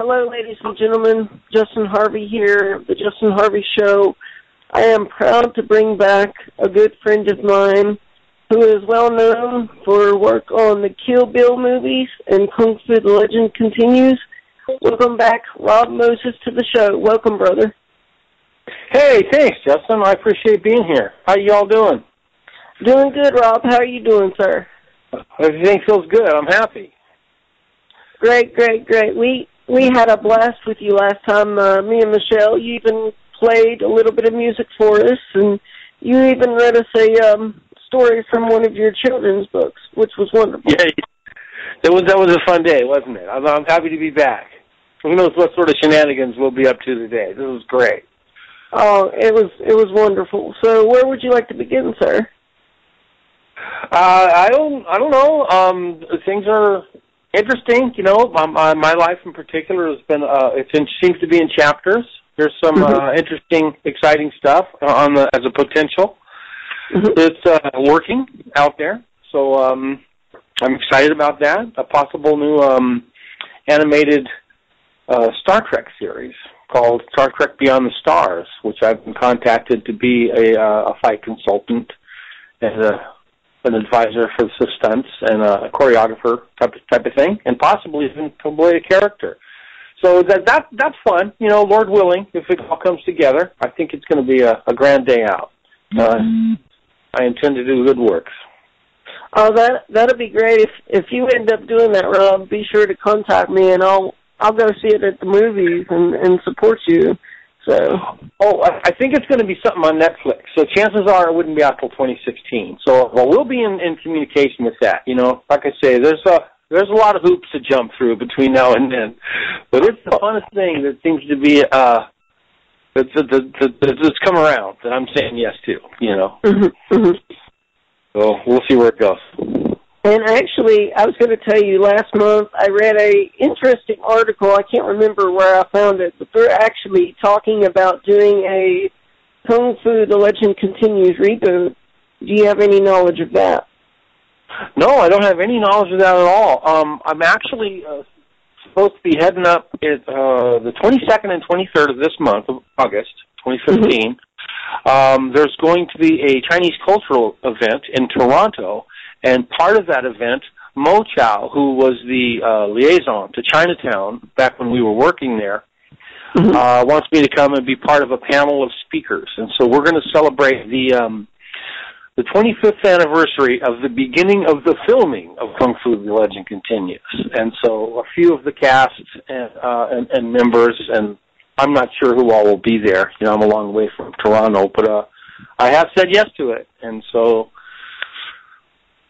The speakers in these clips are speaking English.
Hello, ladies and gentlemen. Justin Harvey here, the Justin Harvey Show. I am proud to bring back a good friend of mine who is well known for work on the Kill Bill movies and Kung Fu The Legend Continues. Welcome back, Rob Moses, to the show. Welcome, brother. Hey, thanks, Justin. I appreciate being here. How you all doing? Doing good, Rob. How are you doing, sir? Everything feels good. I'm happy. Great, great, great. We we had a blast with you last time. Uh, me and Michelle. You even played a little bit of music for us, and you even read us a um, story from one of your children's books, which was wonderful. Yeah, that was that was a fun day, wasn't it? I'm, I'm happy to be back. Who knows what sort of shenanigans we'll be up to today? This was great. Oh, it was it was wonderful. So, where would you like to begin, sir? Uh, I don't I don't know. Um, things are interesting. You know, my, my, my life in particular has been uh, it seems to be in chapters. There's some Mm-hmm. uh, interesting, exciting stuff on the as a potential. Mhm. It's uh, working out there, so um, I'm excited about that. A possible new um, animated uh, Star Trek series called Star Trek Beyond the Stars, which I've been contacted to be a, uh, a fight consultant and a, an advisor for the stunts and a choreographer type of, type of thing, and possibly even play a character. So that that that's fun, you know. Lord willing, if it all comes together, I think it's going to be a, a grand day out. Uh, I intend to do good works. Oh, that that'd be great. If if you end up doing that, Rob, be sure to contact me, and I'll I'll go see it at the movies and and support you. So, Oh, I think it's going to be something on Netflix. So chances are it wouldn't be out till 2016. So well, we'll be in, in communication with that. You know, like I say, there's a there's a lot of hoops to jump through between now and then, but it's the funnest thing that seems to be uh that's that, that, that, that's come around that I'm saying yes to. You know, mhm, mhm. so we'll see where it goes. And actually, I was going to tell you last month I read a interesting article. I can't remember where I found it, but they're actually talking about doing a Kung Fu: The Legend Continues reboot. Do you have any knowledge of that? No, I don't have any knowledge of that at all. Um, I'm actually uh, supposed to be heading up at uh, the 22nd and 23rd of this month of August, 2015. Um, there's going to be a Chinese cultural event in Toronto, and part of that event, Mo Chow, who was the uh, liaison to Chinatown back when we were working there, Mhm. uh, wants me to come and be part of a panel of speakers. And so we're going to celebrate the um, the 25th anniversary of the beginning of the filming of Kung Fu: The Legend Continues. And so a few of the cast and, uh, and, and members, and I'm not sure who all will be there. You know, I'm a long way from Toronto, but uh, I have said yes to it. And so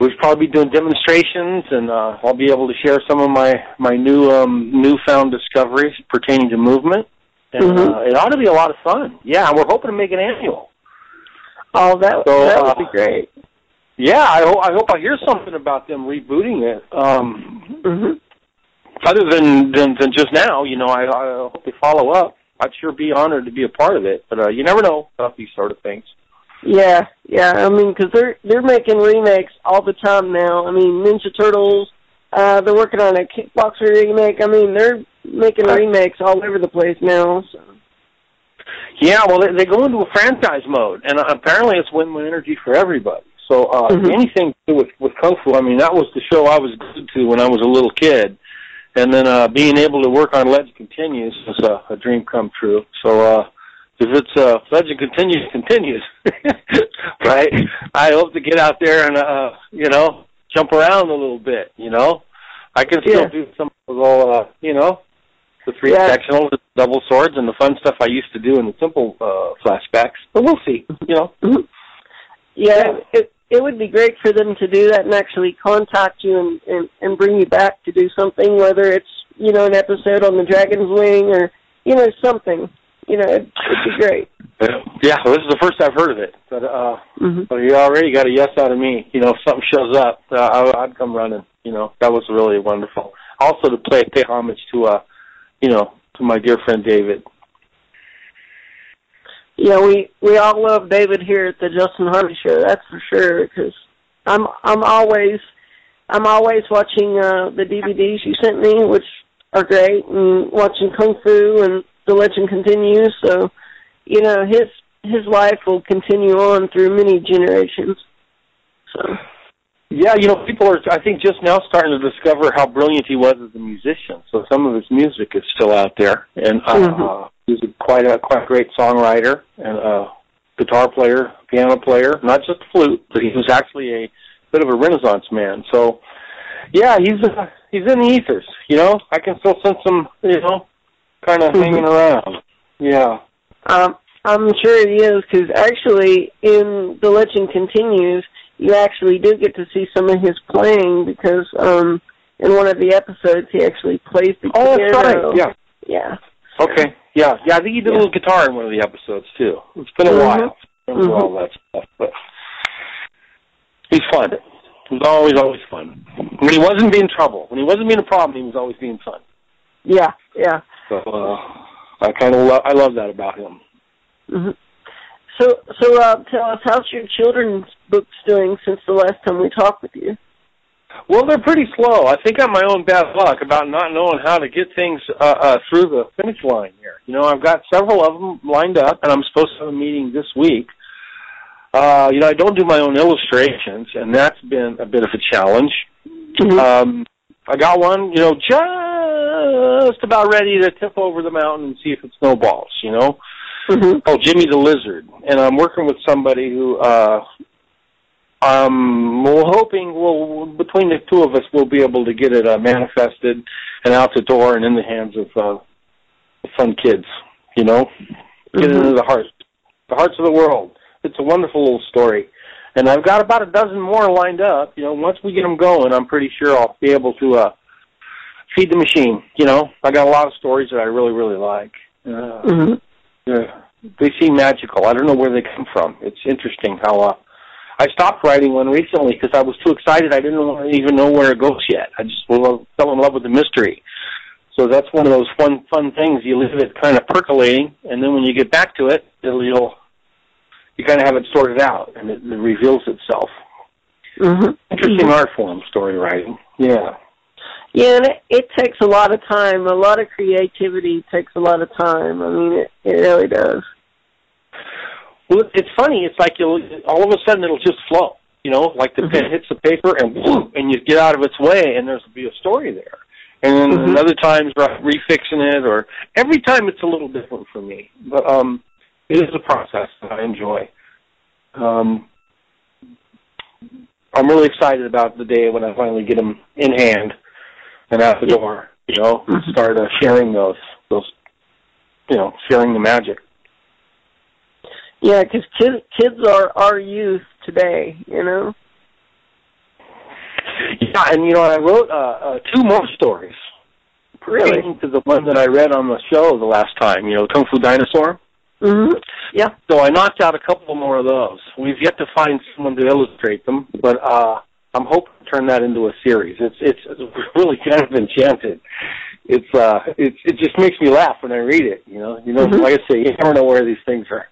we'll probably be doing demonstrations, and uh, I'll be able to share some of my my new um, newfound discoveries pertaining to movement. And Mhm. uh, it ought to be a lot of fun. Yeah, we're hoping to make it annual. Oh, that So, that would uh, be great. Yeah, I hope I hope I hear something about them rebooting it. Um, hmm other than, than than just now, you know, I, I hope they follow up. I'd sure be honored to be a part of it, but uh, you never know about these sort of things. Yeah, yeah. I mean, because they're they're making remakes all the time now. I mean, Ninja Turtles. Uh, they're working on a Kickboxer remake. I mean, they're making remakes all over the place now. So. Yeah, well, they, they go into a franchise mode, and uh, apparently it's win-win energy for everybody. So uh, Mhm. anything to do with with kung fu, I mean, that was the show I was glued to when I was a little kid, and then uh, being able to work on Legend Continues was a, a dream come true. So uh, if it's uh, Legend Continues continues, right? I hope to get out there and uh, you know jump around a little bit. You know, I can still Yeah. do some of the uh, you know the three Yeah. sectionals, the double swords, and the fun stuff I used to do in the simple uh, flashbacks. But we'll see. You know. Mhm. Yeah, it it would be great for them to do that and actually contact you and, and and bring you back to do something, whether it's you know an episode on the Dragon's Wing or you know something. You know, it'd, it'd be great. Yeah, well, this is the first I've heard of it, but uh, hmm but you already got a yes out of me. You know, if something shows up, uh, I, I'd come running. You know, that was really wonderful. Also, to play pay homage to uh, you know, to my dear friend David. Yeah, we we all love David here at the Justin Harvey Show. That's for sure. Because I'm I'm always I'm always watching uh, the DVDs you sent me, which are great, and watching Kung Fu and The Legend continues. So, you know, his his life will continue on through many generations. So. Yeah, you know, people are, I think, just now starting to discover how brilliant he was as a musician. So some of his music is still out there, and uh, mm-hmm. he's a, quite a quite a great songwriter and a guitar player, piano player, not just flute, but he was actually a bit of a Renaissance man. So, yeah, he's uh, he's in the ethers. You know, I can still sense him. You know, kind of mm-hmm. hanging around. Yeah. Um, I'm sure he is because actually, in the legend continues you actually do get to see some of his playing because um in one of the episodes he actually plays the oh, piano. Oh, that's right. Yeah. Yeah. Okay. Yeah. Yeah. I think he did yeah. a little guitar in one of the episodes too. It's been a mm-hmm. while. Mm-hmm. all that stuff, but he's fun. He's always, always fun. When he wasn't being trouble, when he wasn't being a problem, he was always being fun. Yeah. Yeah. So uh, I kind of love. I love that about him. Mm-hmm. So, so uh, tell us, how's your children's books doing since the last time we talked with you? Well, they're pretty slow. I think I'm my own bad luck about not knowing how to get things uh, uh, through the finish line here. You know, I've got several of them lined up, and I'm supposed to have a meeting this week. Uh, you know, I don't do my own illustrations, and that's been a bit of a challenge. Mm-hmm. Um, I got one, you know, just about ready to tip over the mountain and see if it snowballs. You know, Mm-hmm. Oh, Jimmy the Lizard, and I'm working with somebody who uh, um, we're hoping will between the two of us we'll be able to get it uh, manifested and out the door and in the hands of uh, fun kids. You know, mm-hmm. get into the hearts, the hearts of the world. It's a wonderful little story, and I've got about a dozen more lined up. You know, once we get them going, I'm pretty sure I'll be able to uh, feed the machine. You know, I got a lot of stories that I really, really like. Uh, mm-hmm. Yeah, they seem magical. I don't know where they come from. It's interesting how uh, I stopped writing one recently because I was too excited. I didn't even know where it goes yet. I just fell in love with the mystery. So that's one of those fun, fun things. You leave it kind of percolating, and then when you get back to it, it'll you'll you kind of have it sorted out, and it, it reveals itself. Mm-hmm. Interesting mm-hmm. art form, story writing. Yeah. Yeah, and it, it takes a lot of time. A lot of creativity takes a lot of time. I mean, it, it really does. Well, it's funny. It's like you'll all of a sudden it'll just flow. You know, like the mm-hmm. pen hits the paper and boom, and you get out of its way, and there's be a story there. And then mm-hmm. other times, refixing it, or every time it's a little different for me. But um, it is a process that I enjoy. Um, I'm really excited about the day when I finally get them in hand and out the door. You know, mm-hmm. start uh, sharing those those, you know, sharing the magic. Yeah, because kids kids are our youth today. You know. Yeah, and you know, I wrote uh, uh, two more stories really? to the one that I read on the show the last time. You know, Kung Fu Dinosaur. Mm-hmm. Yeah. So I knocked out a couple more of those. We've yet to find someone to illustrate them, but uh I'm hoping to turn that into a series. It's it's, it's really kind of enchanted. It's uh it's it just makes me laugh when I read it. You know, you know, mm-hmm. like I say, you never know where these things are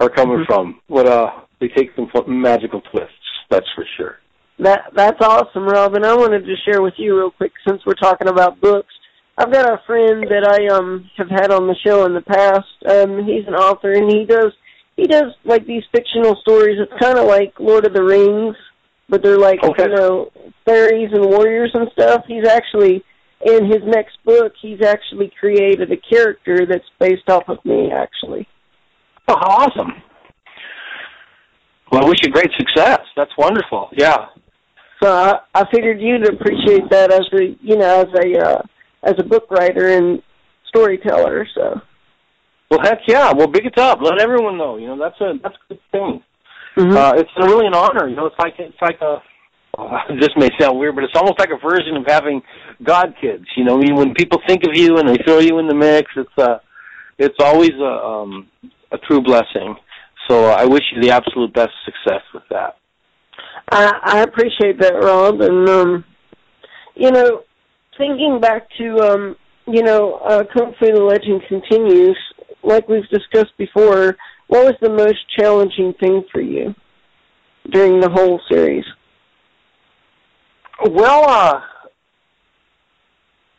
are coming mm-hmm. from, but uh they take some magical twists. That's for sure. That that's awesome, Robin. I wanted to share with you real quick since we're talking about books. I've got a friend that I um have had on the show in the past. Um he's an author and he does he does like these fictional stories. It's kind of like Lord of the Rings but they're like okay. you know fairies and warriors and stuff. He's actually in his next book. He's actually created a character that's based off of me. Actually. Oh, how awesome! Well, I wish you great success. That's wonderful. Yeah. So I, I figured you'd appreciate that as a you know as a uh, as a book writer and storyteller. So. Well, heck yeah! Well, big it up. Let everyone know. You know that's a that's a good thing. Mm-hmm. Uh, it's really an honor. You know, it's like it's like a. Uh, this may sound weird, but it's almost like a version of having God kids. You know, I mean, when people think of you and they throw you in the mix, it's uh, it's always a um, a true blessing. So uh, I wish you the absolute best success with that. I, I appreciate that, Rob, and um, you know, thinking back to um, you know, uh, Kung Fu the Legend continues, like we've discussed before what was the most challenging thing for you during the whole series? Well, uh,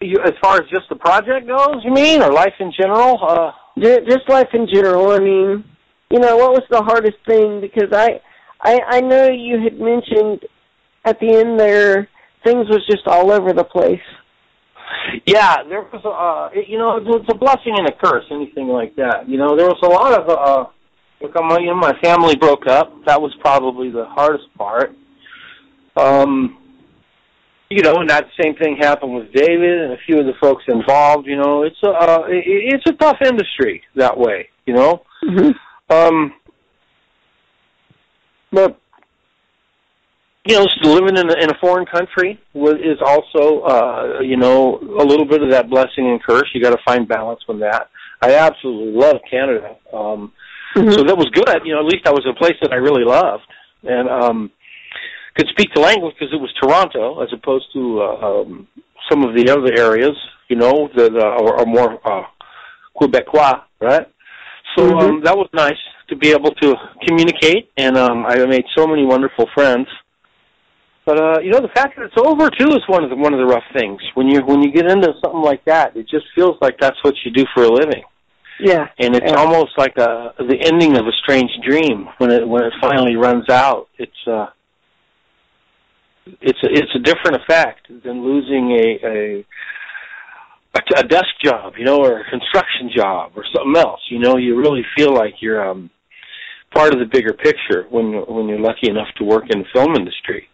you, as far as just the project goes, you mean, or life in general? Uh, just life in general. I mean, you know, what was the hardest thing? Because I, I, I know you had mentioned at the end there things was just all over the place. Yeah, there was a, uh, you know, it's a blessing and a curse, anything like that. You know, there was a lot of, uh, look, my, you know, my family broke up. That was probably the hardest part. Um, you know, and that same thing happened with David and a few of the folks involved. You know, it's a uh, it's a tough industry that way. You know, mm-hmm. um, but you know, living in a, in a foreign country is also uh, you know a little bit of that blessing and curse. You got to find balance with that. I absolutely love Canada, um, mm-hmm. so that was good. You know, at least I was in a place that I really loved, and um, could speak the language because it was Toronto as opposed to uh, um, some of the other areas, you know, that uh, are, are more uh, Quebecois, right? So mm-hmm. um, that was nice to be able to communicate, and um, I made so many wonderful friends. But uh, you know, the fact that it's over too is one of the one of the rough things. When you when you get into something like that, it just feels like that's what you do for a living. Yeah, and it's yeah. almost like a the ending of a strange dream when it when it finally runs out. It's uh, it's a, it's a different effect than losing a, a a desk job, you know, or a construction job or something else. You know, you really feel like you're um part of the bigger picture when when you're lucky enough to work in the film industry.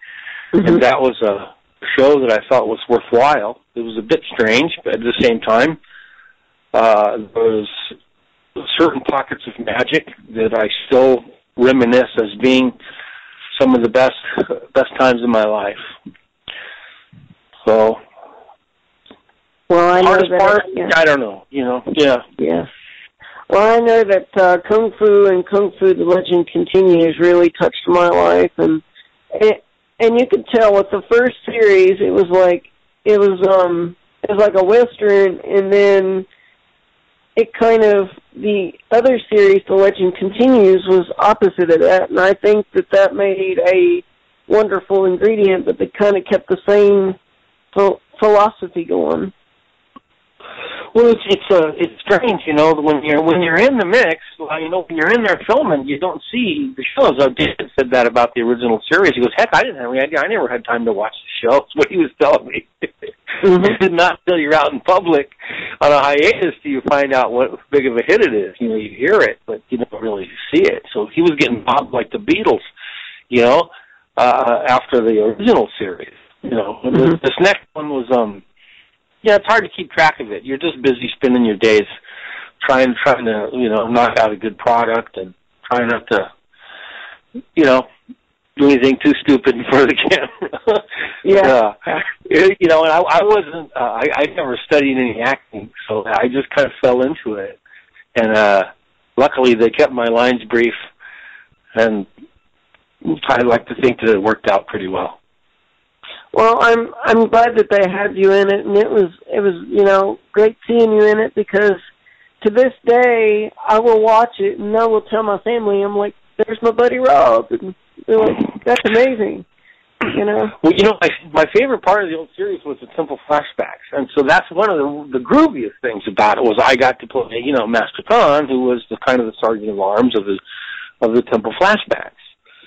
Mm-hmm. And that was a show that I thought was worthwhile. It was a bit strange, but at the same time, uh, was certain pockets of magic that I still reminisce as being some of the best best times in my life. So, well, I know hardest that, part, yeah. I don't know. You know, yeah, yeah. Well, I know that uh, Kung Fu and Kung Fu: The Legend Continues really touched my life, and it, and you could tell with the first series, it was like it was um it was like a western, and then it kind of the other series, The Legend Continues, was opposite of that, and I think that that made a wonderful ingredient, but they kind of kept the same ph- philosophy going. Well, it's it's uh, it's strange, you know, when you're when you're in the mix, you know, when you're in there filming, you don't see the shows. Uh, David said that about the original series. He goes, "Heck, I didn't have any idea. I never had time to watch the show." That's what he was telling me. mm-hmm. Not until you're out in public on a hiatus do you find out what big of a hit it is. You know, you hear it, but you don't really see it. So he was getting bobbed like the Beatles, you know, uh, after the original series. You know, mm-hmm. this next one was um yeah, it's hard to keep track of it. You're just busy spending your days trying trying to you know knock out a good product and trying not to you know anything too stupid in front of the camera. yeah, uh, you know, and I, I wasn't. Uh, I, I never studied any acting, so I just kind of fell into it. And uh luckily, they kept my lines brief, and I like to think that it worked out pretty well. Well, I'm I'm glad that they had you in it, and it was it was you know great seeing you in it because to this day I will watch it and I will tell my family I'm like, there's my buddy Rob, and like, that's amazing. You know. Well, you know, my my favorite part of the old series was the Temple flashbacks, and so that's one of the the grooviest things about it was I got to play, you know, Master Khan, who was the kind of the sergeant of arms of the of the Temple flashbacks.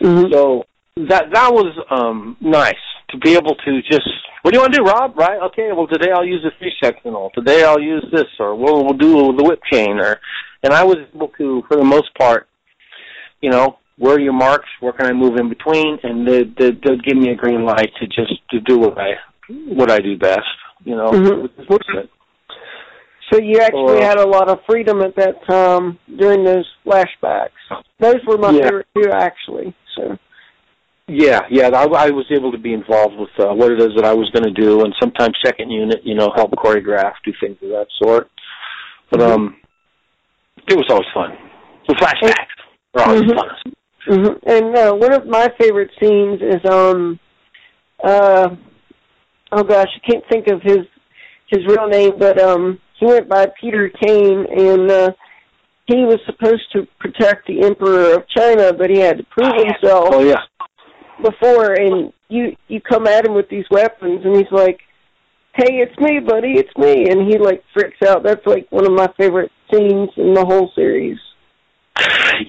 Mm-hmm. So that that was um nice to be able to just what do you want to do, Rob? Right? Okay. Well, today I'll use the three sectional. Today I'll use this, or we'll we'll do the whip chain, or and I was able to, for the most part, you know, where are your marks? Where can I move in between? And they they they'd give me a green light to just to do what I what I do best. You know, mm-hmm. So you actually had a lot of freedom at that time during those flashbacks. Those were my yeah. favorite too, actually. So. Yeah, yeah, I, I was able to be involved with uh, what it is that I was going to do, and sometimes second unit, you know, help choreograph, do things of that sort. But mm-hmm. um, it was always fun. The flashbacks were always mm-hmm. fun. Mm-hmm. And uh, one of my favorite scenes is um, uh, oh gosh, I can't think of his his real name, but um, he went by Peter Caine, and uh, he was supposed to protect the Emperor of China, but he had to prove himself. Oh yeah before and you you come at him with these weapons and he's like "Hey, it's me, buddy, it's me," and he like freaks out. That's like one of my favorite scenes in the whole series.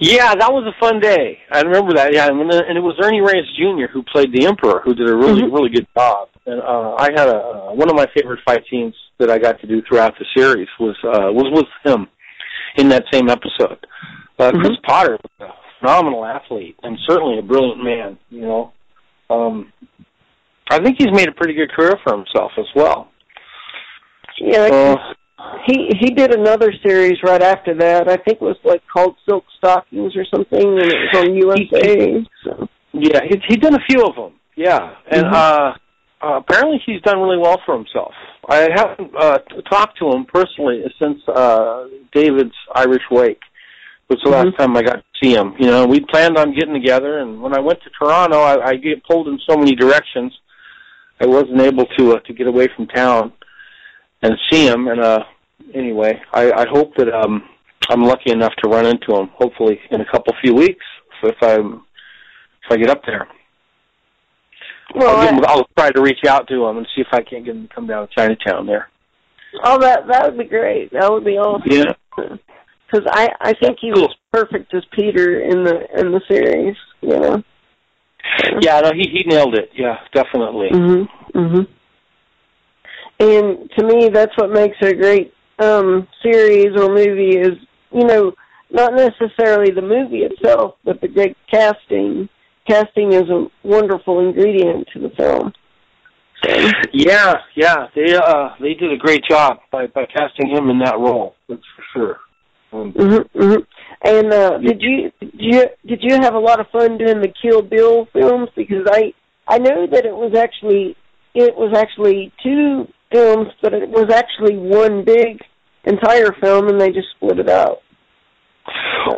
Yeah, that was a fun day. I remember that. Yeah, and, and it was Ernie Reyes Jr. who played the Emperor, who did a really, mm-hmm. really good job. And uh, I had a uh, one of my favorite fight scenes that I got to do throughout the series was uh, was with him in that same episode. Uh, mm-hmm. Chris Potter was a phenomenal athlete and certainly a brilliant man. You know, um, I think he's made a pretty good career for himself as well. Yeah, uh, he he did another series right after that. I think it was like called Silk Stockings or something, and it was on USA. So. Yeah, he he done a few of them. Yeah, and mm-hmm. uh, uh apparently he's done really well for himself. I haven't uh talked to him personally since uh David's Irish Wake. Was the mm-hmm. last time I got to see him. You know, we planned on getting together, and when I went to Toronto, I, I get pulled in so many directions. I wasn't able to uh, to get away from town and see him. And uh, anyway, I, I hope that um, I'm lucky enough to run into him. Hopefully, in a couple few weeks, if I'm if I get up there. Well, I'll, him, I'll try to reach out to him and see if I can't get him to come down to Chinatown there. Oh, that that would be great. That would be awesome. Yeah. Because I I think he was perfect as Peter in the in the series. You know. Yeah, no, he he nailed it. Yeah, definitely. Mhm. Mhm. And to me, that's what makes a great um, series or movie is, you know, not necessarily the movie itself, but the great casting. Casting is a wonderful ingredient to the film. So. Yeah, yeah, they uh they did a great job by by casting him in that role. That's for sure. Um, mm-hmm, mm-hmm. And uh, did you did you did you have a lot of fun doing the Kill Bill films? Because I I know that it was actually it was actually two films, but it was actually one big entire film, and they just split it out.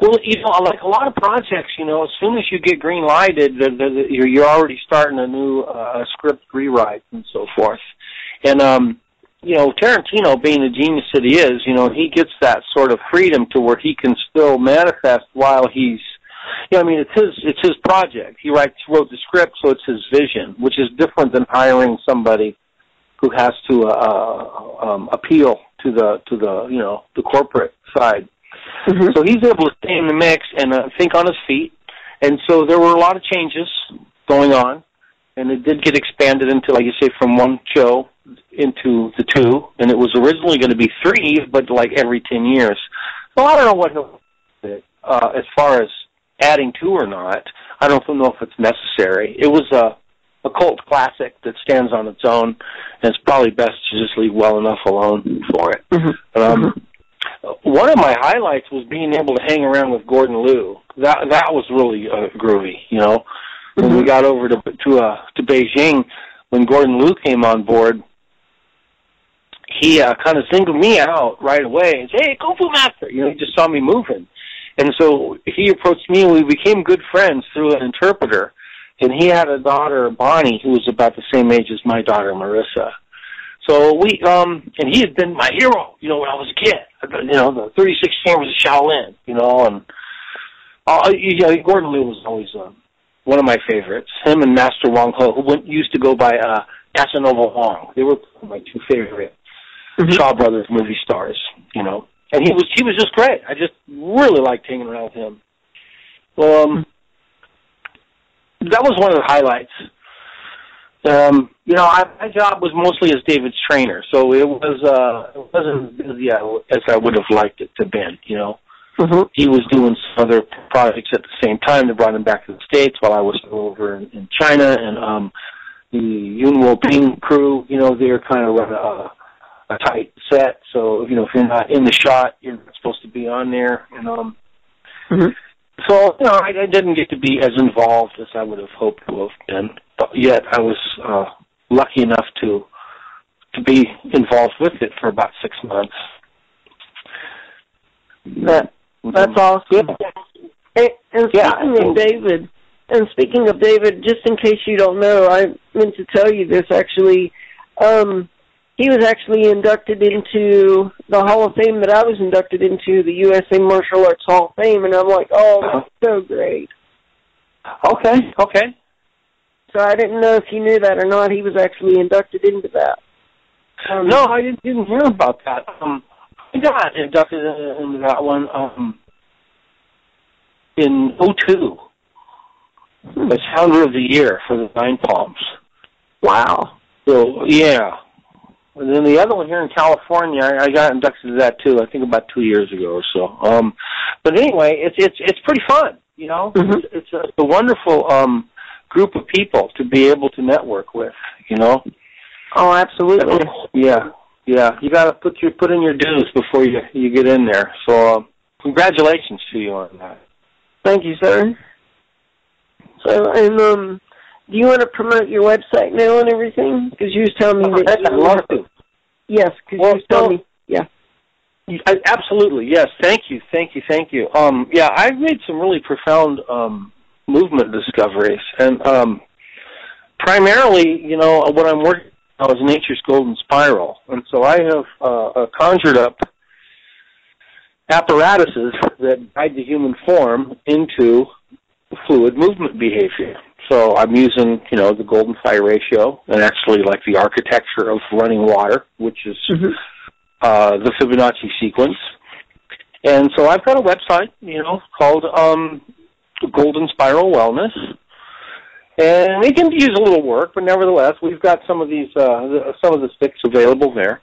Well, you know, like a lot of projects, you know, as soon as you get green lighted, you're you're already starting a new uh, script rewrite and so forth. And um, you know, Tarantino, being the genius that he is, you know, he gets that sort of freedom to where he can still manifest while he's you know, I mean, it's his it's his project. He writes wrote the script, so it's his vision, which is different than hiring somebody who has to uh, uh, um, appeal to the to the you know the corporate side. Mm-hmm. So he's able to stay in the mix and uh, think on his feet. And so there were a lot of changes going on, and it did get expanded into, like you say, from one show into the two. And it was originally going to be three, but like every ten years. So I don't know what he'll uh, as far as adding to or not. I don't know if it's necessary. It was a a cult classic that stands on its own, and it's probably best to just leave well enough alone for it. Mm-hmm. Um, mm-hmm. One of my highlights was being able to hang around with Gordon Liu. That that was really uh, groovy, you know. Mm-hmm. When we mm-hmm. got over to to uh, to Beijing, when Gordon Liu came on board, he uh, kind of singled me out right away and said, "Hey, Kung Fu Master!" You know, he just saw me moving, and so he approached me, and we became good friends through an interpreter and he had a daughter, Bonnie, who was about the same age as my daughter, Marissa. So we, um, and he had been my hero, you know, when I was a kid. You know, the 36 Chambers of Shaolin, you know, and uh, you know, Gordon Liu was always uh, one of my favorites. Him and Master Wong Ho, who went, used to go by uh, Casanova Wong. They were my two favorite mm-hmm. Shaw Brothers movie stars, you know. And he was he was just great. I just really liked hanging around with him. Well, um, that was one of the highlights. Um, you know, I, my job was mostly as David's trainer, so it was uh, it wasn't as busy as I would have liked it to been. You know, mm-hmm. he was doing some other projects at the same time that brought him back to the states while I was still over in, in China, and um, the Yuen Woo-ping crew. You know, they're kind of run a, a tight set, so you know, if you're not in the shot, you're not supposed to be on there, and um. Mm-hmm so you know, I, I didn't get to be as involved as I would have hoped to have been, but yet I was uh, lucky enough to to be involved with it for about six months. That that's awesome. Yeah. And, and speaking yeah, of David, and speaking of David, just in case you don't know, I meant to tell you this actually. Um, he was actually inducted into the Hall of Fame that I was inducted into, the USA Martial Arts Hall of Fame, and I'm like, oh, that's so great. Okay, okay. So I didn't know if you knew that or not. He was actually inducted into that. Um, no, I didn't, didn't hear about that. Um, I got inducted into that one um, in '02 as founder of the year for the Nine Palms. Wow. So yeah, and then the other one here in California, I, I got inducted to that too. I think about two years ago or so. Um, but anyway, it's it's it's pretty fun. You know, Mhm. it's, it's, a, it's a wonderful um, group of people to be able to network with. You know. Oh, absolutely. Yeah, yeah. You got to put your put in your dues before you you get in there. So, um, congratulations to you on that. Thank you, sir. So, and um, do you want to promote your website now and everything? Because you was telling me that. I'd love to. Yes, because Well, you was telling so- me. Yeah. I, absolutely, yes. Thank you, thank you, thank you. Um, yeah, I've made some really profound um, movement discoveries, and um, primarily, you know, what I'm working on is nature's golden spiral, and so I have uh, uh, conjured up apparatuses that guide the human form into fluid movement behavior. So I'm using, you know, the golden fire ratio, and actually like the architecture of running water, which is Mhm. uh, the Fibonacci sequence. And so I've got a website, you know, called um, Golden Spiral Wellness. And it can use a little work, but nevertheless, we've got some of these, uh, some of the sticks available there.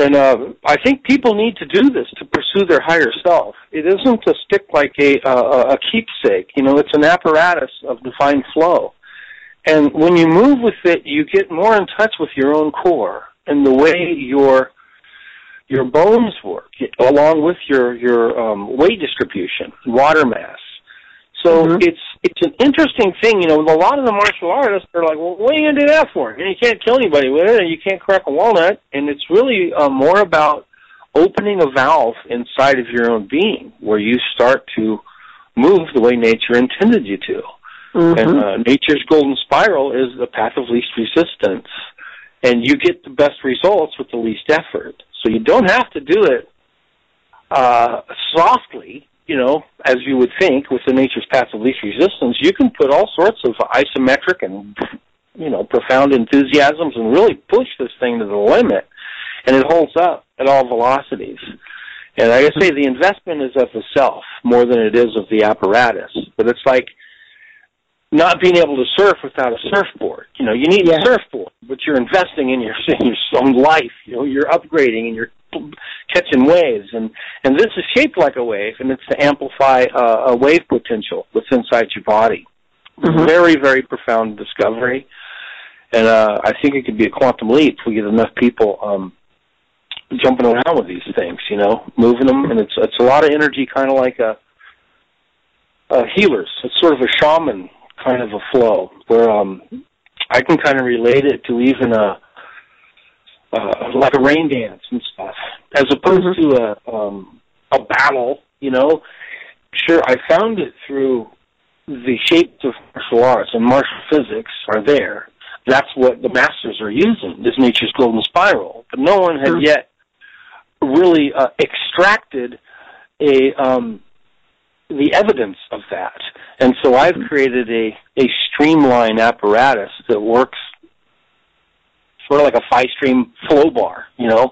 And uh, I think people need to do this to pursue their higher self. It isn't a stick like a, uh, a keepsake. You know, it's an apparatus of divine flow. And when you move with it, you get more in touch with your own core and the way your your bones work, along with your your um, weight distribution, water mass. So Mhm. it's it's an interesting thing, you know. A lot of the martial artists are like, "Well, what are you gonna do that for? And you can't kill anybody with it, and you can't crack a walnut." And it's really uh, more about opening a valve inside of your own being, where you start to move the way nature intended you to. Mhm. And uh, nature's golden spiral is the path of least resistance. And you get the best results with the least effort. So you don't have to do it uh, softly, you know, as you would think with the nature's path of least resistance. You can put all sorts of isometric and, you know, profound enthusiasms and really push this thing to the limit. And it holds up at all velocities. And like I say, the investment is of the self more than it is of the apparatus. But it's like not being able to surf without a surfboard. You know, you need Yeah. a surfboard, but you're investing in your in your own life. You know, you're upgrading and you're catching waves, and and this is shaped like a wave, and it's to amplify uh, a wave potential that's inside your body. Mhm. Very very profound discovery, and uh, I think it could be a quantum leap if we get enough people. um jumping around with these things, you know, moving them, and it's it's a lot of energy, kind of like a, a healers. It's sort of a shaman kind of a flow where um I can kind of relate it to even a uh, like a rain dance and stuff, as opposed Mhm. to a um a battle, you know. Sure, I found it through the shapes of martial arts and martial physics are there. That's what the masters are using, is nature's golden spiral. But no one had Mhm. yet really uh, extracted a um, the evidence of that. And so I've created a, a streamline apparatus that works sort of like a five stream flow bar, you know,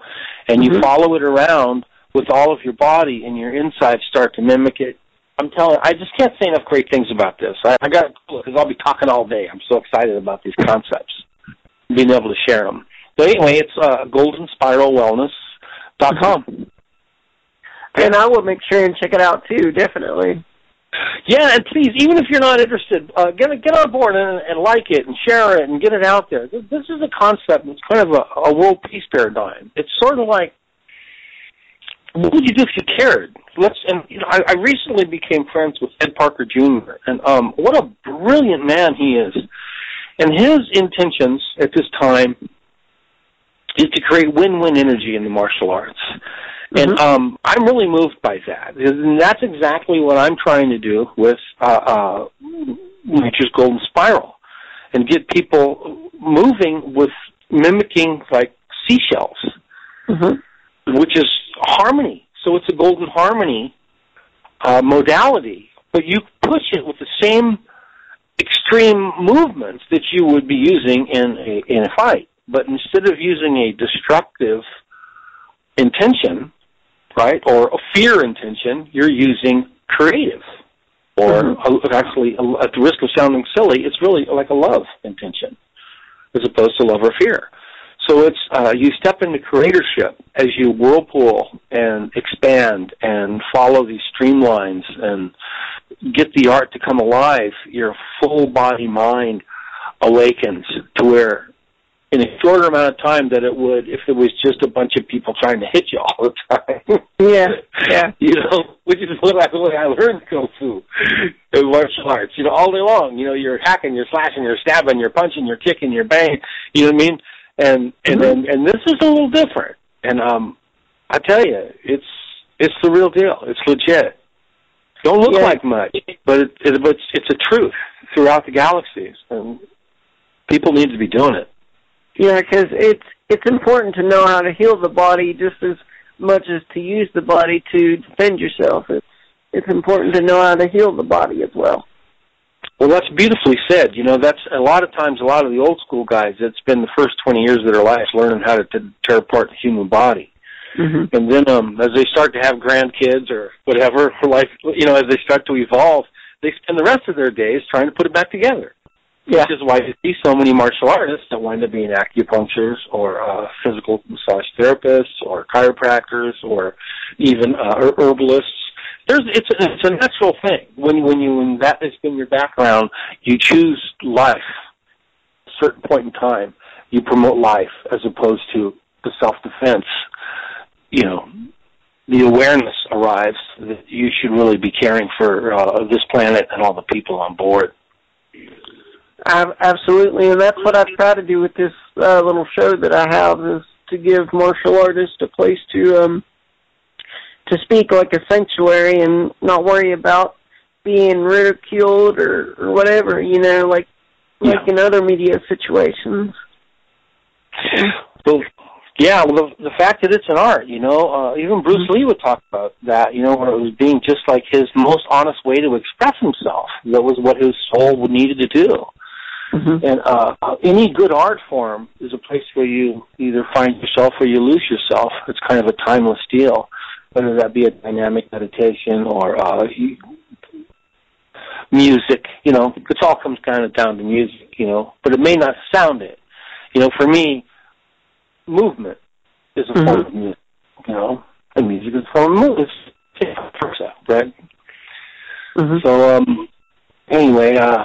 and you Mhm. follow it around with all of your body and your insides start to mimic it. I'm telling I just can't say enough great things about this. I, I got because I'll be talking all day. I'm so excited about these concepts, being able to share them. So anyway, it's uh, goldenspiralwellness.com. And I will make sure and check it out too, definitely. Yeah, and please, even if you're not interested, uh, get get on board and, and like it and share it and get it out there. This, this is a concept that's kind of a, a world peace paradigm. It's sort of like, what would you do if you cared? Let's and you know, I, I recently became friends with Ed Parker Jr. and um, what a brilliant man he is. And his intentions at this time is to create win-win energy in the martial arts. And Mhm. um, I'm really moved by that. And that's exactly what I'm trying to do with uh, uh, Nature's Golden Spiral and get people moving with mimicking like seashells, Mhm. which is harmony. So it's a golden harmony uh, modality, but you push it with the same extreme movements that you would be using in a in a fight. but instead of using a destructive intention, right, or a fear intention, you're using creative. Or mm-hmm. actually, at the risk of sounding silly, it's really like a love intention as opposed to love or fear. So it's uh, you step into creatorship as you whirlpool and expand and follow these streamlines and get the art to come alive. Your full body mind awakens to where in a shorter amount of time than it would if it was just a bunch of people trying to hit you all the time. yeah, yeah. You know, which is what I, way I learned kung fu and martial arts. You know, all day long. You know, you're hacking, you're slashing, you're stabbing, you're punching, you're kicking, you're banging. You know what I mean? And and mm-hmm. and, and this is a little different. And um, I tell you, it's it's the real deal. It's legit. Don't look yeah. like much, but it, it, but it's, it's a truth throughout the galaxies, and people need to be doing it. Yeah, because it's it's important to know how to heal the body just as much as to use the body to defend yourself. It's it's important to know how to heal the body as well. Well, that's beautifully said. You know, that's a lot of times a lot of the old school guys. It's been the first twenty years of their lives learning how to, to tear apart the human body, mm-hmm. and then um, as they start to have grandkids or whatever for life, you know, as they start to evolve, they spend the rest of their days trying to put it back together. Yeah. Which is why you see so many martial artists that wind up being acupuncturists or uh, physical massage therapists or chiropractors or even uh, herbalists. There's it's a, it's a natural thing when when you when that has been your background, you choose life. At a certain point in time, you promote life as opposed to the self defense. You know, the awareness arrives that you should really be caring for uh, this planet and all the people on board. Absolutely, and that's what I try to do with this uh, little show that I have is to give martial artists a place to um to speak like a sanctuary and not worry about being ridiculed or, or whatever, you know, like yeah. like in other media situations. Well, yeah, well, the, the fact that it's an art, you know, uh, even Bruce mm-hmm. Lee would talk about that, you know, where it was being just like his most honest way to express himself. That was what his soul needed to do. Mm-hmm. And uh, any good art form is a place where you either find yourself or you lose yourself. It's kind of a timeless deal, whether that be a dynamic meditation or uh, music. You know, it all comes kind of down to music. You know, but it may not sound it. You know, for me, movement is a mm-hmm. form of music. You know, and music is a form of movement. It's right? Mm-hmm. So, um, anyway, uh,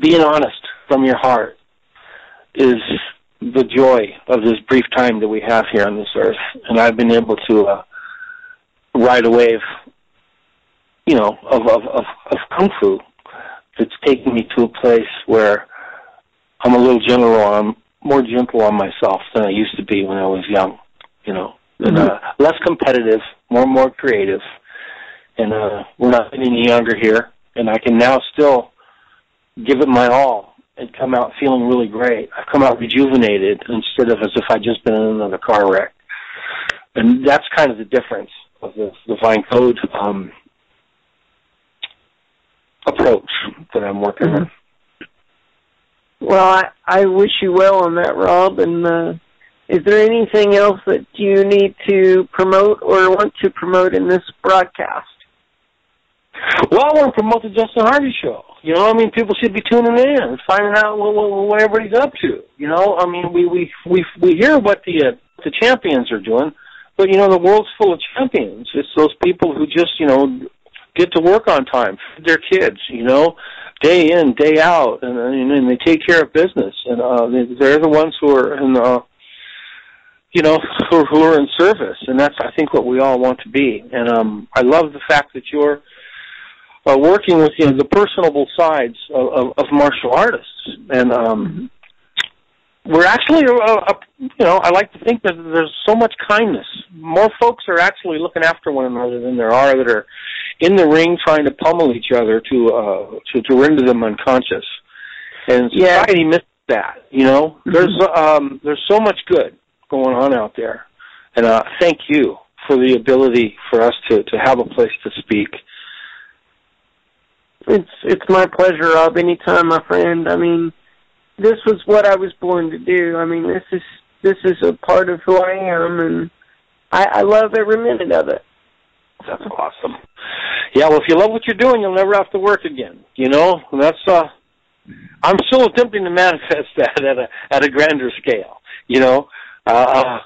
being honest from your heart is the joy of this brief time that we have here on this earth. And I've been able to uh, ride a wave, you know, of, of, of, of kung fu that's taken me to a place where I'm a little gentle on, more gentle on myself than I used to be when I was young, you know, and uh, mm-hmm. less competitive, more and more creative. And uh, we're not any younger here, and I can now still give it my all and come out feeling really great. I've come out rejuvenated instead of as if I'd just been in another car wreck. And that's kind of the difference of the divine code um, approach that I'm working mm-hmm. with. Well, I, I wish you well on that, Rob. And uh, is there anything else that you need to promote or want to promote in this broadcast? Well, I want to promote the Justin Harvey show. You know, I mean, people should be tuning in and finding out what, what, what everybody's up to. You know, I mean, we we we we hear what the uh, the champions are doing, but you know, the world's full of champions. It's those people who just you know get to work on time, feed their kids. You know, day in, day out, and and they take care of business. And uh, they're the ones who are in uh, you know, who, who are in service, and that's I think what we all want to be. And um, I love the fact that you're uh, working with you know the personable sides of, of, of martial artists, and um, we're actually, uh, uh, you know, I like to think that there's so much kindness. More folks are actually looking after one another than there are that are in the ring trying to pummel each other to uh, to to render them unconscious. And society yeah. misses that. You know, mm-hmm. there's um, there's so much good going on out there, and uh, thank you for the ability for us to to have a place to speak it's it's my pleasure, Rob. Anytime, my friend. I mean, this was what I was born to do. I mean, this is this is a part of who I am, and I, I love every minute of it. That's awesome. Yeah, well, if you love what you're doing, you'll never have to work again. You know, and that's uh, I'm still attempting to manifest that at a at a grander scale. You know, uh,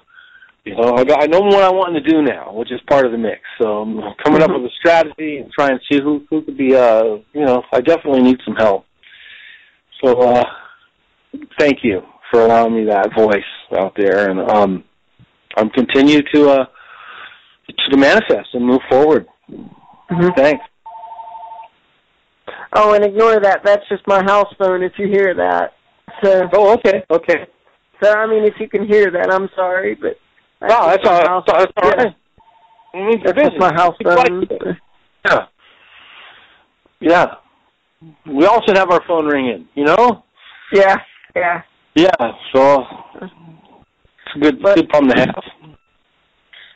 you know, I, got, I know what I want to do now, which is part of the mix. So I'm coming up with a strategy and trying to see who who could be. Uh, you know, I definitely need some help. So, uh, thank you for allowing me that voice out there, and um, I'm continue to uh to manifest and move forward. Mm-hmm. Thanks. Oh, and ignore that. That's just my house phone. If you hear that, so. Oh, okay, okay. So I mean, if you can hear that, I'm sorry, but. That's wow, that's all, house, that's all right. Yeah. That's my house phone. Yeah. Yeah. We all should have our phone ringing, you know? Yeah, yeah. Yeah, so it's a good but, good problem to have.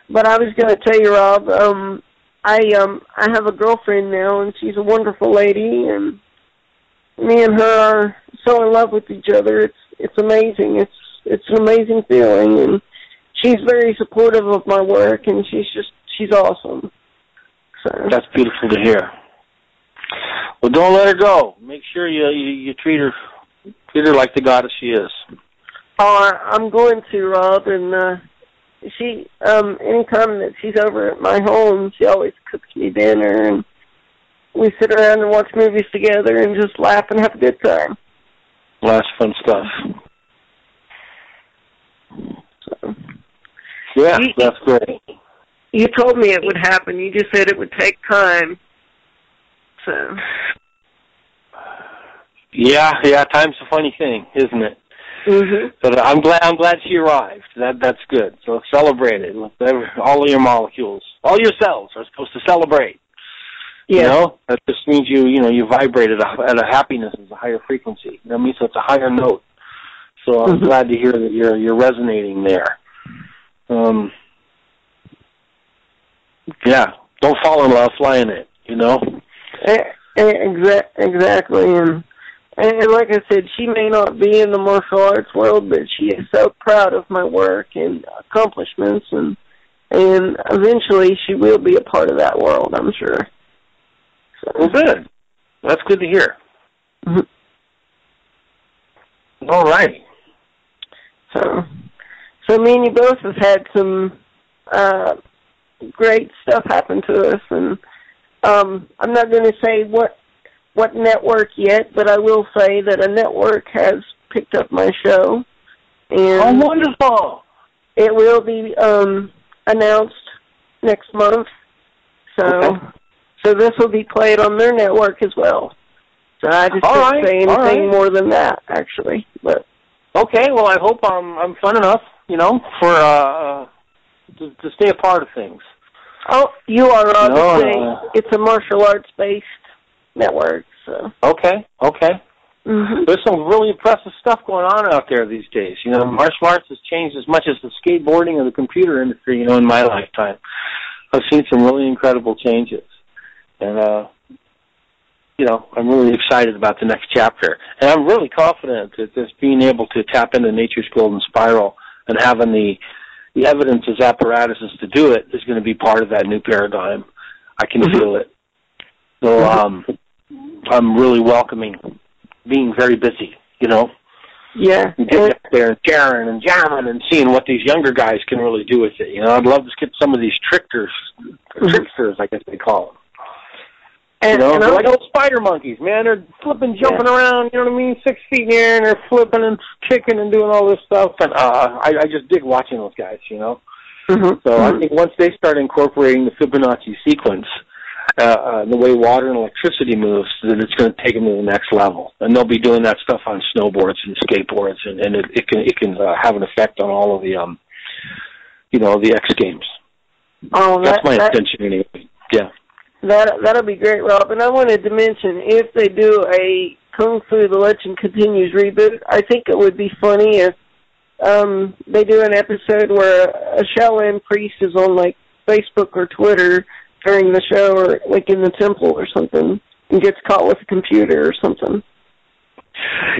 But I was going to tell you, Rob. Um, I um I have a girlfriend now, and she's a wonderful lady, and me and her are so in love with each other. It's it's amazing. It's it's an amazing feeling, and she's very supportive of my work, and she's just she's awesome. So that's beautiful to hear. Well, don't let her go. Make sure you you, you treat her treat her like the goddess she is. Oh, I'm going to, Rob, and uh she um anytime that she's over at my home she always cooks me dinner and we sit around and watch movies together and just laugh and have a good time. Well, that's fun stuff. So Yeah, you, that's great. You told me it would happen. You just said it would take time. So Yeah, yeah, time's a funny thing, isn't it? Mm-hmm. But I'm glad I'm glad she arrived. That that's good. So celebrate it. All of your molecules, all your cells are supposed to celebrate. Yeah. You know, that just means you you know you vibrate at a, at a happiness is a higher frequency. That means it's a higher note. So I'm mm-hmm. glad to hear that you're you're resonating there. Um. Yeah. Don't fall in love, fly in it. You know. Exactly, and and like I said, she may not be in the martial arts world, but she is so proud of my work and accomplishments, and and eventually she will be a part of that world, I'm sure. So. Well, good. That's good to hear. Mm-hmm. All right. So, so me and you both have had some uh, great stuff happen to us, and um, I'm not going to say what what network yet, but I will say that a network has picked up my show. And oh, wonderful! It will be um, announced next month. So, okay. so this will be played on their network as well. So I just All can't right. say anything right. more than that, actually. But okay, well, I hope I'm I'm fun enough, you know, for uh, to, to stay a part of things. Oh, you are obviously. No, uh, it's a martial arts based network. So okay, okay. Mm-hmm. There's some really impressive stuff going on out there these days. You know, martial arts has changed as much as the skateboarding or the computer industry. You know, in my lifetime, I've seen some really incredible changes, and uh, you know, I'm really excited about the next chapter, and I'm really confident that this being able to tap into nature's golden spiral and having the the evidence as apparatuses to do it is going to be part of that new paradigm. I can mm-hmm. feel it. So um, I'm really welcoming being very busy, you know. Yeah. And getting up there and sharing and jamming and seeing what these younger guys can really do with it. You know, I'd love to get some of these tricksters, Mm-hmm. tricksters, I guess they call them. And, you know, and I'm- like old spider monkeys, man. They're flipping, jumping around. You know what I mean? Six feet in the air, and they're flipping and kicking and doing all this stuff. And uh, I, I just dig watching those guys. You know. Mhm. So I Mhm. think once they start incorporating the Fibonacci sequence, uh, uh, the way water and electricity moves, then it's going to take them to the next level. And they'll be doing that stuff on snowboards and skateboards, and, and it, it can it can uh, have an effect on all of the um, you know, the X Games. oh, That's my that, intention anyway. Yeah. That that'll be great, Rob. And I wanted to mention if they do a Kung Fu: The Legend Continues reboot, I think it would be funny if um they do an episode where a Shaolin priest is on like Facebook or Twitter during the show, or like in the temple or something, and gets caught with a computer or something.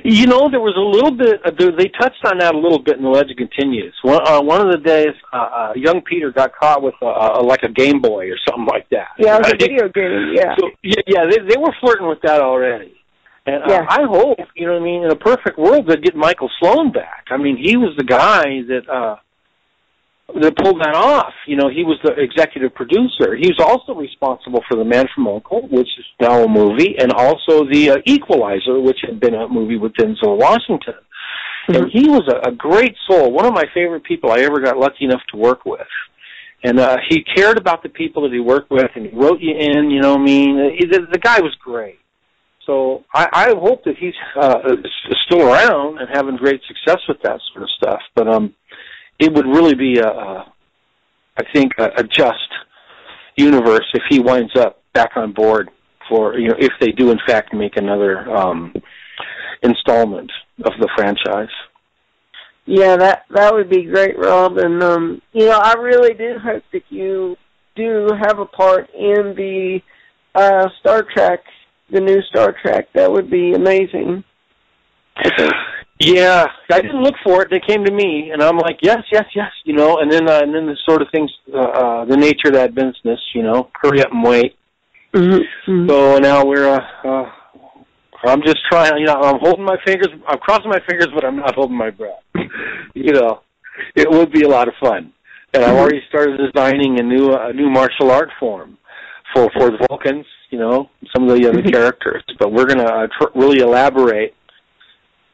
You know, there was a little bit. Uh, they touched on that a little bit in the legend continues. One, uh, one of the days, uh, uh, young Peter got caught with uh, uh, like a Game Boy or something like that. Yeah, it was a video game. Yeah, so, yeah, yeah. They, they were flirting with that already. And uh, I hope, you know what I mean, in a perfect world, they'd get Michael Sloan back. I mean, he was the guy that uh that pulled that off. You know, he was the executive producer. He was also responsible for The Man from U.N.C.L.E., which is now a movie, and also The uh, Equalizer, which had been a movie with Denzel Washington. And he was a, a great soul, one of my favorite people I ever got lucky enough to work with. And uh he cared about the people that he worked with, and he wrote you in. You know what I mean? He, the, the guy was great. So I, I hope that he's uh, still around and having great success with that sort of stuff. But um, it would really be a, a I think, a, a just universe if he winds up back on board for you know if they do in fact make another um, installment of the franchise. Yeah, that that would be great, Rob. And um, you know, I really do hope that you do have a part in the uh Star Trek, the new Star Trek. That would be amazing. Yeah, I didn't look for it. They came to me, and I'm like, yes, yes, yes, you know. And then, uh, and then the sort of things, uh, uh, the nature of that business, you know, hurry up and wait. Mm-hmm. So now we're, uh, uh, I'm just trying, you know, I'm holding my fingers, I'm crossing my fingers, but I'm not holding my breath. you know, it would be a lot of fun. And I've already started designing a new, a new martial art form for, for the Vulcans, you know, some of the other characters. But we're gonna uh, tr- really elaborate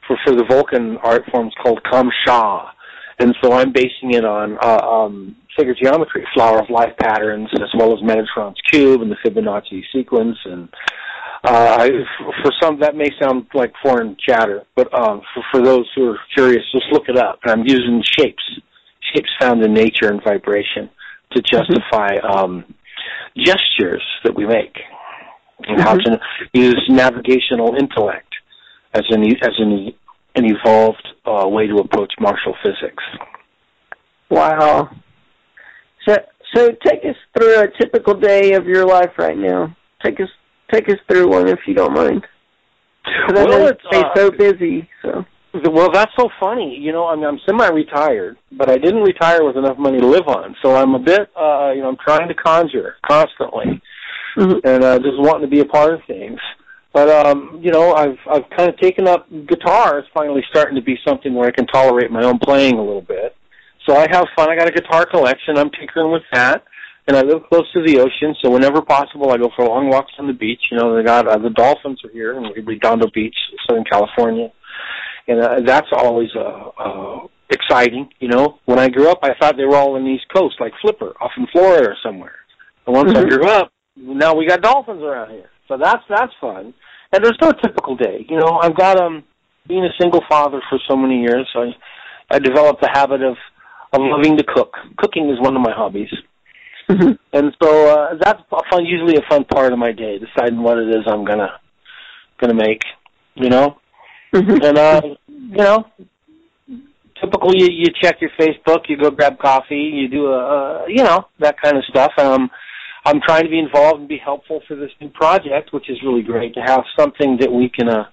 for, for the Vulcan art forms called Kamsha. And so I'm basing it on, uh, um, figure geometry, flower of life patterns, as well as Metatron's cube and the Fibonacci sequence. And uh, I, for some, that may sound like foreign chatter, but um, for, for those who are curious, just look it up. And I'm using shapes, shapes found in nature and vibration, to justify um, gestures that we make, and how to use navigational intellect as an as an an evolved uh, way to approach martial physics. Wow. So so take us through a typical day of your life right now. Take us take us through one if you don't mind. I Well, know it's, uh, so busy. So. Well, that's so funny. You know, I'm, I'm semi-retired, but I didn't retire with enough money to live on. So I'm a bit, uh, you know, I'm trying to conjure constantly, Mhm. and uh, just wanting to be a part of things. But um, you know, I've I've kind of taken up guitar. is finally starting to be something where I can tolerate my own playing a little bit. So I have fun. I got a guitar collection. I'm tinkering with that, and I live close to the ocean. So whenever possible, I go for long walks on the beach. You know, they got uh, the dolphins are here in Redondo Beach, Southern California and uh, that's always uh, uh, exciting. You know, when I grew up, I thought they were all on the East Coast, like Flipper, off in Florida or somewhere. And once I Mhm. grew up, now we got dolphins around here, so that's that's fun. And there's no typical day. You know, I've got um being a single father for so many years. I I developed the habit of of loving to cook. Cooking is one of my hobbies. And so uh, that's a fun, usually a fun part of my day, deciding what it is I'm gonna gonna make. You know, Mhm. and uh, you know, typically you, you check your Facebook, you go grab coffee, you do a, uh, you know, that kind of stuff. Um, I'm trying to be involved and be helpful for this new project, which is really great to have something that we can. Uh,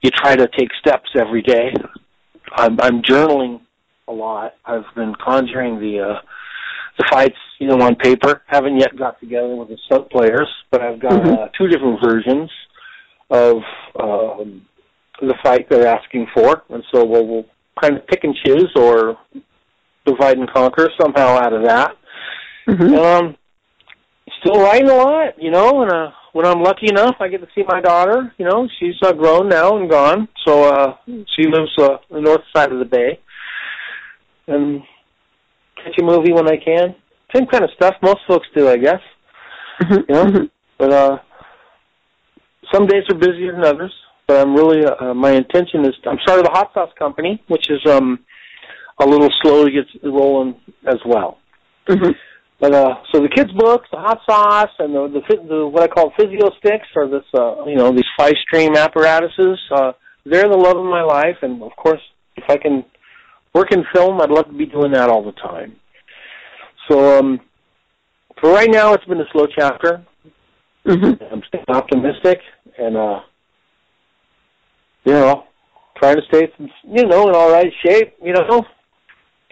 you try to take steps every day. I'm, I'm journaling a lot. I've been conjuring the uh, the fights, you know, on paper. Haven't yet got together with the stunt players, but I've got Mhm. uh, two different versions of um, the fight they're asking for, and so we'll, we'll kind of pick and choose or divide and conquer somehow out of that. Mhm. Um, still writing a lot, you know, and uh, when I'm lucky enough, I get to see my daughter. You know, she's uh, grown now and gone, so uh, she lives uh, the north side of the bay, and catch a movie when I can. Same kind of stuff most folks do, I guess. Mhm. Yeah. Mhm. But uh, some days are busier than others. But I'm really uh, my intention is I'm started a hot sauce company, which is um a little slow to get rolling as well. Mhm. But uh, so the kids' books, the hot sauce, and the the, the what I call physio sticks, or this uh, you know these five stream apparatuses. Uh, they're the love of my life, and of course, if I can work in film, I'd love to be doing that all the time. So um, for right now, it's been a slow chapter. Mhm. I'm staying optimistic, and uh, you know, trying to stay, you know, in all right shape. You know,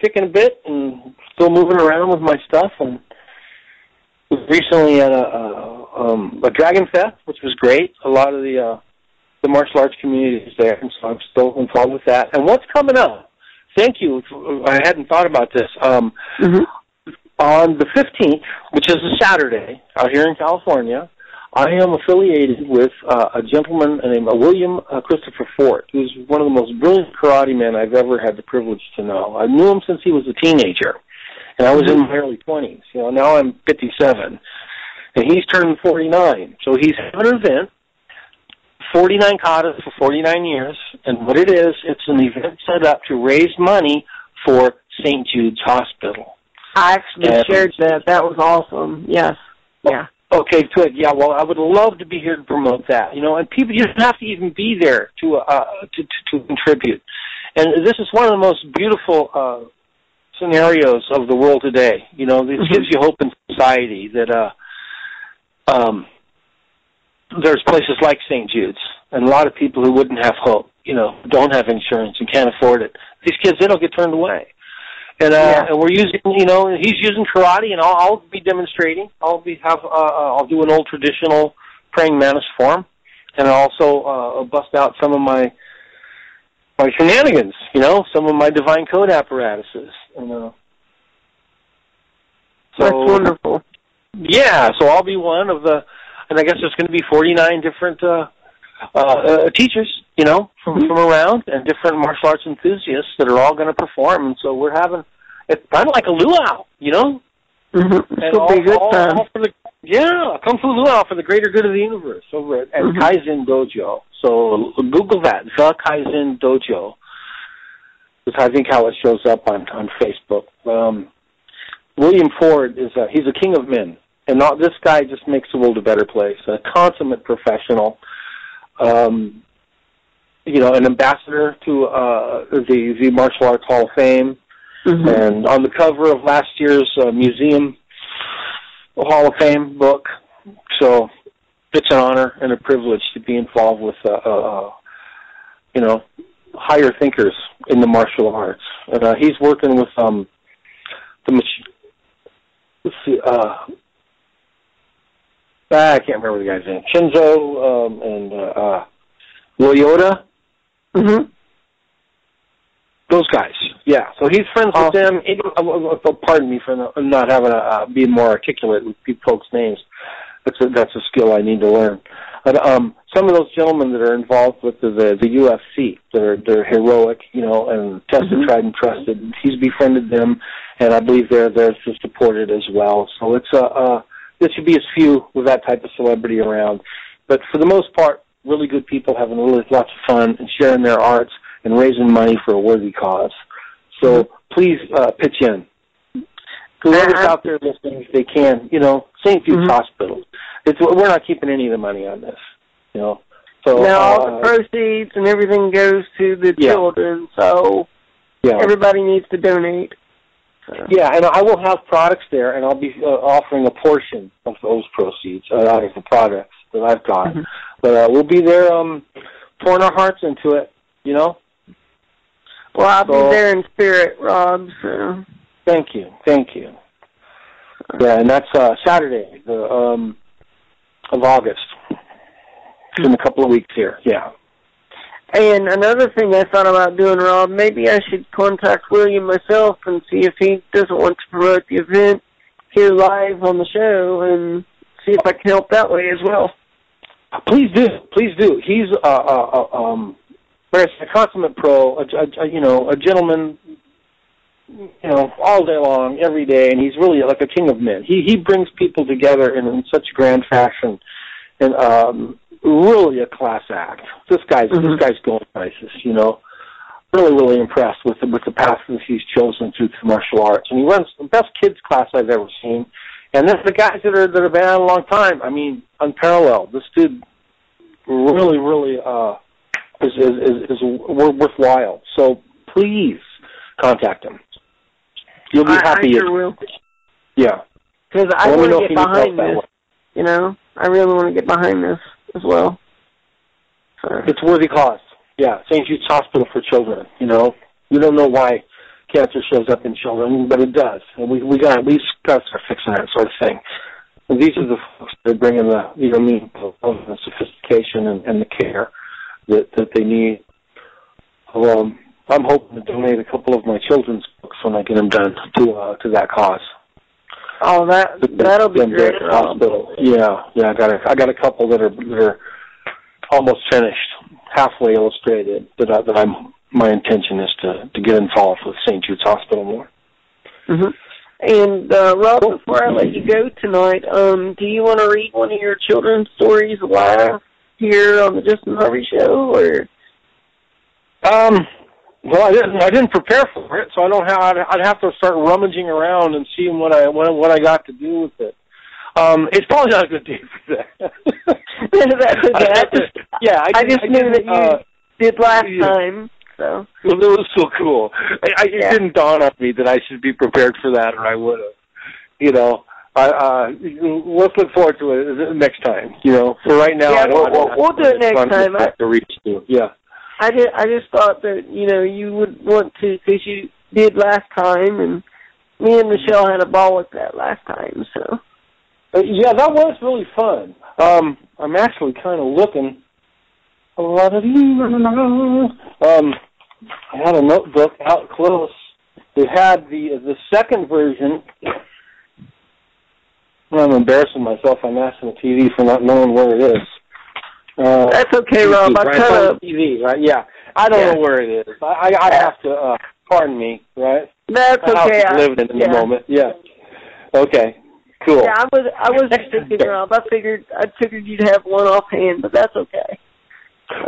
kicking a bit and still moving around with my stuff. And was recently at a a, um, a Dragon Fest, which was great. A lot of the uh, the martial arts community is there, and so I'm still involved with that. And what's coming up? Thank you. I hadn't thought about this. Um, Mhm. on the 15th, which is a Saturday, out here in California, I am affiliated with uh, a gentleman named uh, William uh, Christopher Fort, who's one of the most brilliant karate men I've ever had the privilege to know. I knew him since he was a teenager, and I was in my early 20s. You know, now I'm 57, and he's turning 49. So he's having an event, 49 katas for 49 years, and what it is, it's an event set up to raise money for St. Jude's Hospital. I actually Yeah. shared that. That was awesome. Yes. Yeah. Okay, good. Yeah, well, I would love to be here to promote that. You know, and people you don't have to even be there to uh to to, to contribute. And this is one of the most beautiful uh scenarios of the world today. You know, this Mhm. gives you hope in society that uh um there's places like St. Jude's and a lot of people who wouldn't have hope, you know, don't have insurance and can't afford it. These kids they don't get turned away. And uh Yeah. and we're using you know, he's using karate and I'll, I'll be demonstrating. I'll be have uh, uh I'll do an old traditional praying mantis form and I'll also uh bust out some of my my shenanigans, you know, some of my divine code apparatuses. And uh so That's wonderful. yeah, so I'll be one of the, and I guess there's going to be 49 different uh, uh, uh, teachers, you know, from Mhm. from around, and different martial arts enthusiasts that are all going to perform. And so we're having, it's kind of like a luau, you know, Mm-hmm. and all, good all, time. all for the yeah, kung fu luau for the greater good of the universe over at, at Mhm. Kaizen Dojo. So Google that, the Kaizen Dojo. That's I think how it shows up on on Facebook. Um, William Ford is a, he's a king of men, and not, this guy just makes the world a better place. A consummate professional, um, you know, an ambassador to uh, the the Martial Arts Hall of Fame, Mhm. and on the cover of last year's uh, Museum Hall of Fame book. So it's an honor and a privilege to be involved with, uh, uh, you know, higher thinkers in the martial arts. And uh, he's working with um, the mach- let's see, uh, ah, I can't remember the guy's name. Shinzo um, and uh, uh, Yoda. Mhm. Those guys, yeah. So he's friends with them. It, uh, uh, uh, pardon me for not, having a uh, being more articulate with folks' names. That's a, that's a skill I need to learn. But um, some of those gentlemen that are involved with the the, the UFC, they're they're heroic, you know, and tested, Mhm. tried, and trusted. He's befriended them, and I believe they're there to support it as well. So it's a uh, there should be as few with that type of celebrity around. But for the most part, really good people having really lots of fun and sharing their arts and raising money for a worthy cause. So please uh, pitch in. Whoever's Uh, out there listening, if they can, you know, St. Jude's Mhm. Hospital. It's we're not keeping any of the money on this, you know. So now all uh, the proceeds and everything goes to the Yeah. children, so yeah, everybody needs to donate. So. yeah, and I will have products there, and I'll be uh, offering a portion of those proceeds uh, out of the products that I've got. Mhm. But uh, we'll be there, um, pouring our hearts into it, you know. Well, I'll So- be there in spirit, Rob. So Thank you, thank you. Yeah, and that's uh, Saturday, the um, of August. In a couple of weeks here. Yeah. And another thing I thought about doing, Rob, maybe I should contact William myself and see if he doesn't want to promote the event here live on the show and see if I can help that way as well. Please do, please do. He's a, uh, uh, um, said, a consummate pro, a, a, a, you know, a gentleman, you know, all day long, every day, and he's really like a king of men. He he brings people together in, in such grand fashion, and um, really a class act. This guy's Mhm. this guy's going places, you know. Really, really impressed with the with the path that he's chosen through the martial arts, and he runs the best kids class I've ever seen. And then the guys that are that have been out a long time, I mean, unparalleled. This dude really, really uh, is is is, is wor- worthwhile. So please contact him. You'll be I, happy. I if- sure will. yeah. Because I want to get you behind this. You know, I really want to get behind this as well. So, It's worthy cause. yeah, St. Jude's Hospital for Children. You know, we don't know why cancer shows up in children, but it does, and we we got we got to start fixing that sort of thing. And these are the folks that are bringing the you know me the sophistication and, and the care that that they need. Um, I'm hoping to donate a couple of my children's books when I get them done to uh, to that cause. Oh, that that'll be great. Hospital. Yeah, yeah. I got a I got a couple that are that are almost finished, halfway illustrated. That I, that I'm my intention is to to get involved with St. Jude's Hospital more. Mm-hmm. And uh, Rob, before I let you go tonight, um, do you want to read one of your children's stories live here on the Justin Harvey Show, or? Um, well, I didn't. I didn't prepare for it, so I don't have. I'd, I'd have to start rummaging around and seeing what I what, what I got to do with it. Um, it's probably not a good day for that. That's okay. yeah, I, I just I knew that you uh, did last yeah. time. So well, it was so cool. I, I, Yeah. It didn't dawn on me that I should be prepared for that, or I would have. You know, I, uh, let's look forward to it next time. You know, for right now, Yeah, I don't. we'll- I don't we'll- we'll do it next I'm time. just to reach to. Yeah. I just I just thought that you know you would want to because you did last time, and me and Michelle had a ball with that last time. So Uh, yeah, that was really fun. Um, I'm actually kind of looking. A lot of um, I had a notebook out close. It had the the second version. I'm embarrassing myself. I'm asking the TV for not knowing where it is. Uh, that's okay, Rob. I right kind of the TV, right? Yeah, I don't Yeah. know where it is. I I, I have to. Uh, pardon me, right? that's house okay. I- living in yeah. the moment. Yeah. Okay. Cool. Yeah, I was I was Next thinking. Rob. I figured I figured you'd have one offhand, but that's okay.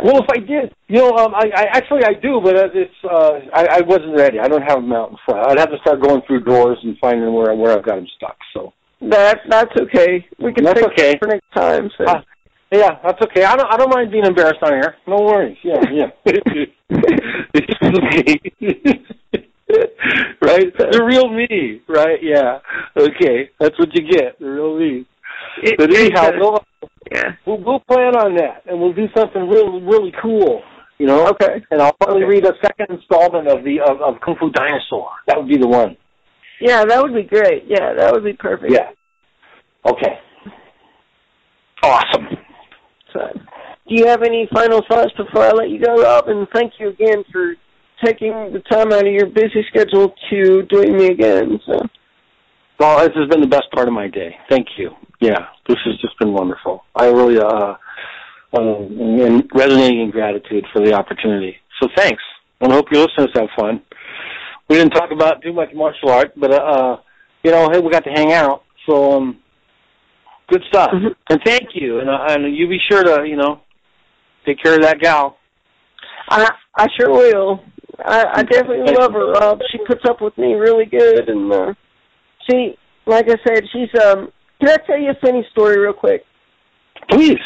Well, if I did, you know, um, I, I actually I do, but uh, it's uh, I, I wasn't ready. I don't have them out in front. I'd have to start going through drawers and finding where where I've got them stuck. So That that's okay. We can That's take okay. for next time. So Uh, yeah, that's okay. I don't I don't mind being embarrassed on air. No worries. Yeah, yeah. it's okay. right? The real me, right? Yeah. Okay, that's what you get. The real me. It- But anyhow, we'll, yeah. we'll we'll plan on that, and we'll do something really really cool. You know. Okay. And I'll probably Okay. read a second installment of the of, of Kung Fu Dinosaur. That would be the one. Yeah, that would be great. Yeah, that would be perfect. Yeah. Okay. Awesome. So, do you have any final thoughts before I let you go, Rob? And thank you again for taking the time out of your busy schedule to join me again. So, Well, this has been the best part of my day. Thank you. Yeah, this has just been wonderful. I really uh, um, am resonating in gratitude for the opportunity. So thanks. And I hope your listeners have fun. We didn't talk about too much martial art, but uh, uh you know, hey, we got to hang out. So um, good stuff. Mhm. And thank you. And uh, and you be sure to you know take care of that gal. I I sure will. I, I definitely love her, Rob. She puts up with me really good, and uh, she, like I said, she's um. Can I tell you a funny story real quick? Please.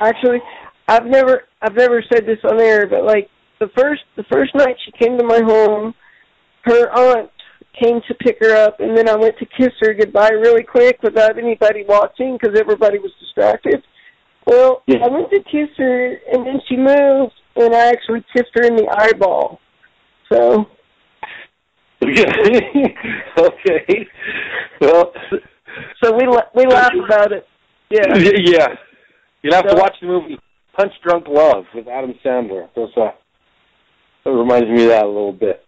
Actually, I've never I've never said this on air, but like the first the first night she came to my home, her aunt came to pick her up, and then I went to kiss her goodbye really quick without anybody watching because everybody was distracted. Well, Yeah. I went to kiss her, and then she moved, and I actually kissed her in the eyeball. So okay. Well, so we la- we laugh about it. Yeah. yeah. You'll have to watch the movie Punch Drunk Love with Adam Sandler. That's, uh, that reminds me of that a little bit.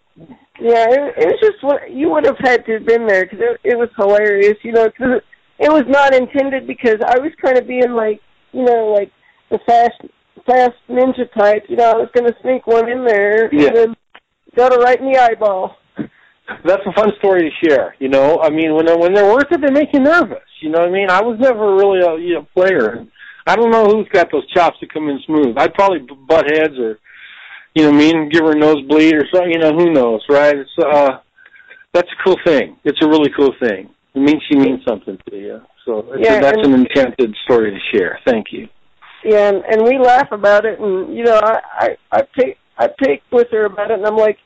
Yeah, it, it was just what you would have had to have been there because it, it was hilarious, you know. Cause it, it was not intended because I was kind of being like, you know, like the fast, fast ninja type. You know, I was going to sneak one in there Yeah. and then got her right in the eyeball. That's a fun story to share. You know, I mean, when they're, when they're worth it, they make you nervous. You know what I mean? I was never really a you know, player. I don't know who's got those chops to come in smooth. I'd probably butt heads or, you know, what I mean, give her a nosebleed or something. You know, who knows, right? It's uh, that's a cool thing. It's a really cool thing. It means she means something to you. So it's Yeah, that's and- an enchanted story to share. Thank you. Yeah, and, and we laugh about it, and you know, I I I pick I pick with her about it, and I'm like,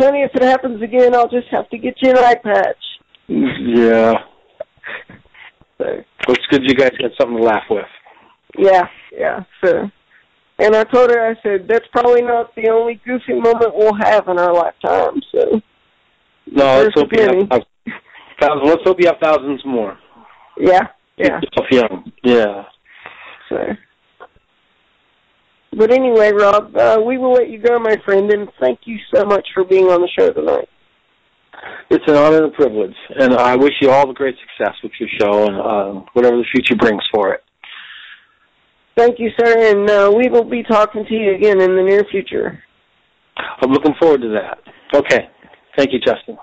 Tony, if it happens again, I'll just have to get you an eye patch. Yeah. So it's good you guys got something to laugh with. yeah, yeah. So And I told her, I said, that's probably not the only goofy moment we'll have in our lifetime. So, no, let's hope, you have, thousands, let's hope you have thousands more. Yeah, yeah. young. Yeah. So, but anyway, Rob, uh, we will let you go, my friend, and thank you so much for being on the show tonight. It's an honor and a privilege, and I wish you all the great success with your show and uh, whatever the future brings for it. Thank you, sir, and uh, we will be talking to you again in the near future. I'm looking forward to that. Okay. Thank you, Justin.